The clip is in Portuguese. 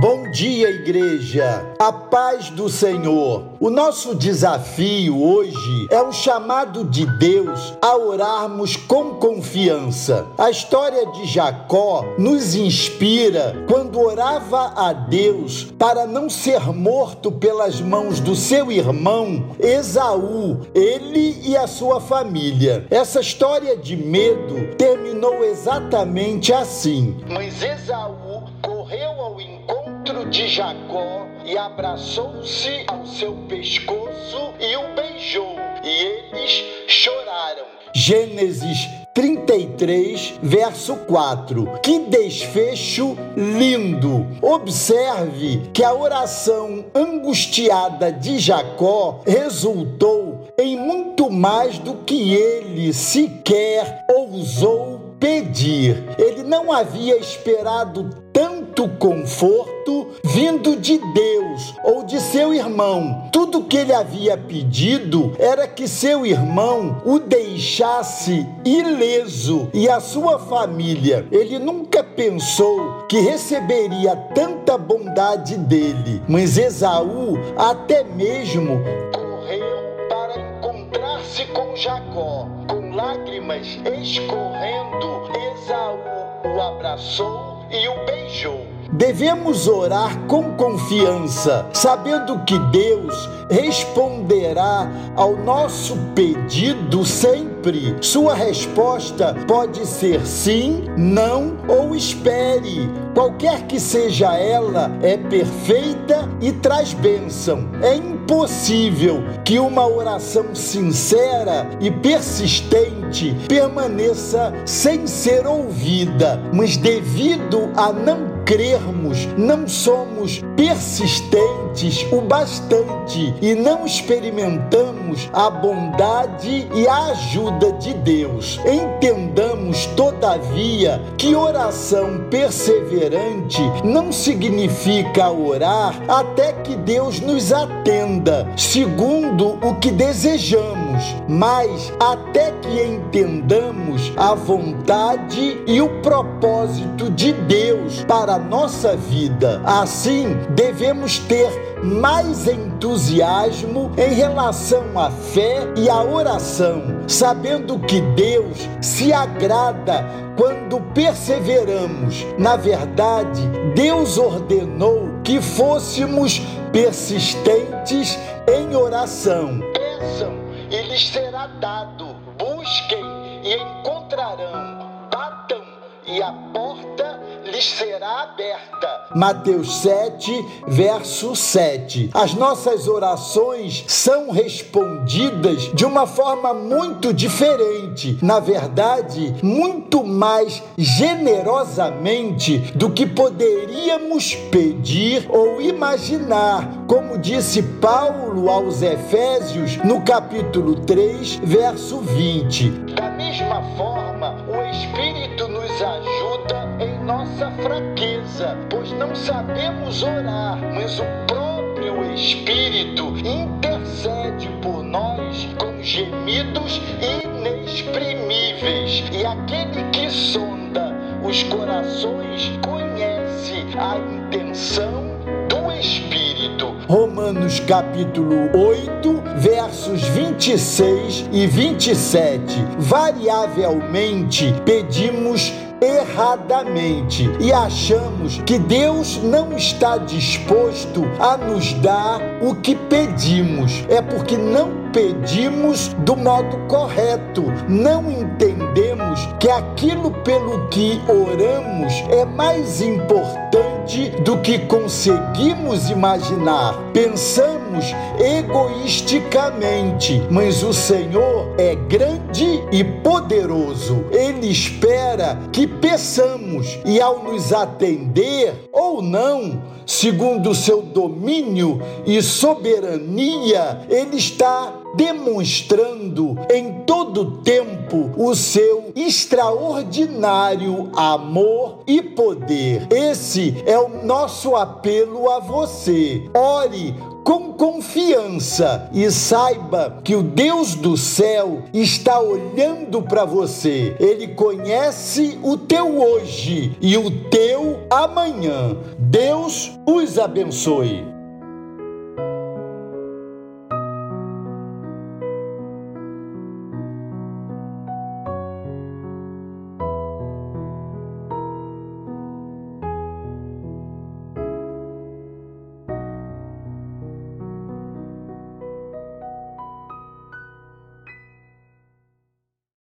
Bom dia, igreja. A paz do Senhor. O nosso desafio hoje é um chamado de Deus a orarmos com confiança. A história de Jacó nos inspira quando orava a Deus para não ser morto pelas mãos do seu irmão Esaú, ele e a sua família. Essa história de medo terminou exatamente assim. Mas Esaú correu ao encontro de Jacó e abraçou-se ao seu pescoço e o beijou, e eles choraram. Gênesis 33, verso 4. Que desfecho lindo! Observe que a oração angustiada de Jacó resultou em muito mais do que ele sequer ousou pedir. Ele não havia esperado tanto conforto vindo de Deus ou de seu irmão. Tudo que ele havia pedido era que seu irmão o deixasse ileso e a sua família. Ele nunca pensou que receberia tanta bondade dele, mas Esaú até mesmo correu para encontrar-se com Jacó. Com lágrimas escorrendo, Esaú o abraçou e o beijou. Devemos orar com confiança, sabendo que Deus responderá ao nosso pedido sempre. Sua resposta pode ser sim, não ou espere. Qualquer que seja ela, é perfeita e traz bênção. É impossível que uma oração sincera e persistente permaneça sem ser ouvida, mas devido a não crermos, não somos persistentes o bastante e não experimentamos a bondade e a ajuda de Deus. Entendamos, todavia, que oração perseverante não significa orar até que Deus nos atenda, segundo o que desejamos, mas até que entendamos a vontade e o propósito de Deus para nossa vida. Assim, devemos ter mais entusiasmo em relação à fé e à oração, sabendo que Deus se agrada quando perseveramos. Na verdade, Deus ordenou que fôssemos persistentes em oração. Peçam e lhes será dado, busquem e encontrarão, batam e a porta lhes será aberta. Mateus 7, verso 7. As nossas orações são respondidas de uma forma muito diferente, na verdade, muito mais generosamente do que poderíamos pedir ou imaginar, como disse Paulo aos Efésios no capítulo 3, verso 20. Da mesma forma, o Espírito nos ajuda nossa fraqueza, pois não sabemos orar, mas o próprio Espírito intercede por nós com gemidos inexprimíveis. E aquele que sonda os corações conhece a intenção do Espírito. Romanos capítulo 8, versos 26 e 27. Variavelmente pedimos erradamente e achamos que Deus não está disposto a nos dar o que pedimos. É porque não pedimos do modo correto, não entendemos que aquilo pelo que oramos é mais importante do que conseguimos imaginar. Pensamos egoisticamente, mas o Senhor é grande e poderoso. Ele espera que peçamos e ao nos atender ou não, segundo o seu domínio e soberania, ele está demonstrando em todo tempo o seu extraordinário amor e poder. Esse é o nosso apelo a você. Ore com confiança e saiba que o Deus do céu está olhando para você. Ele conhece o teu hoje e o teu amanhã. Deus os abençoe.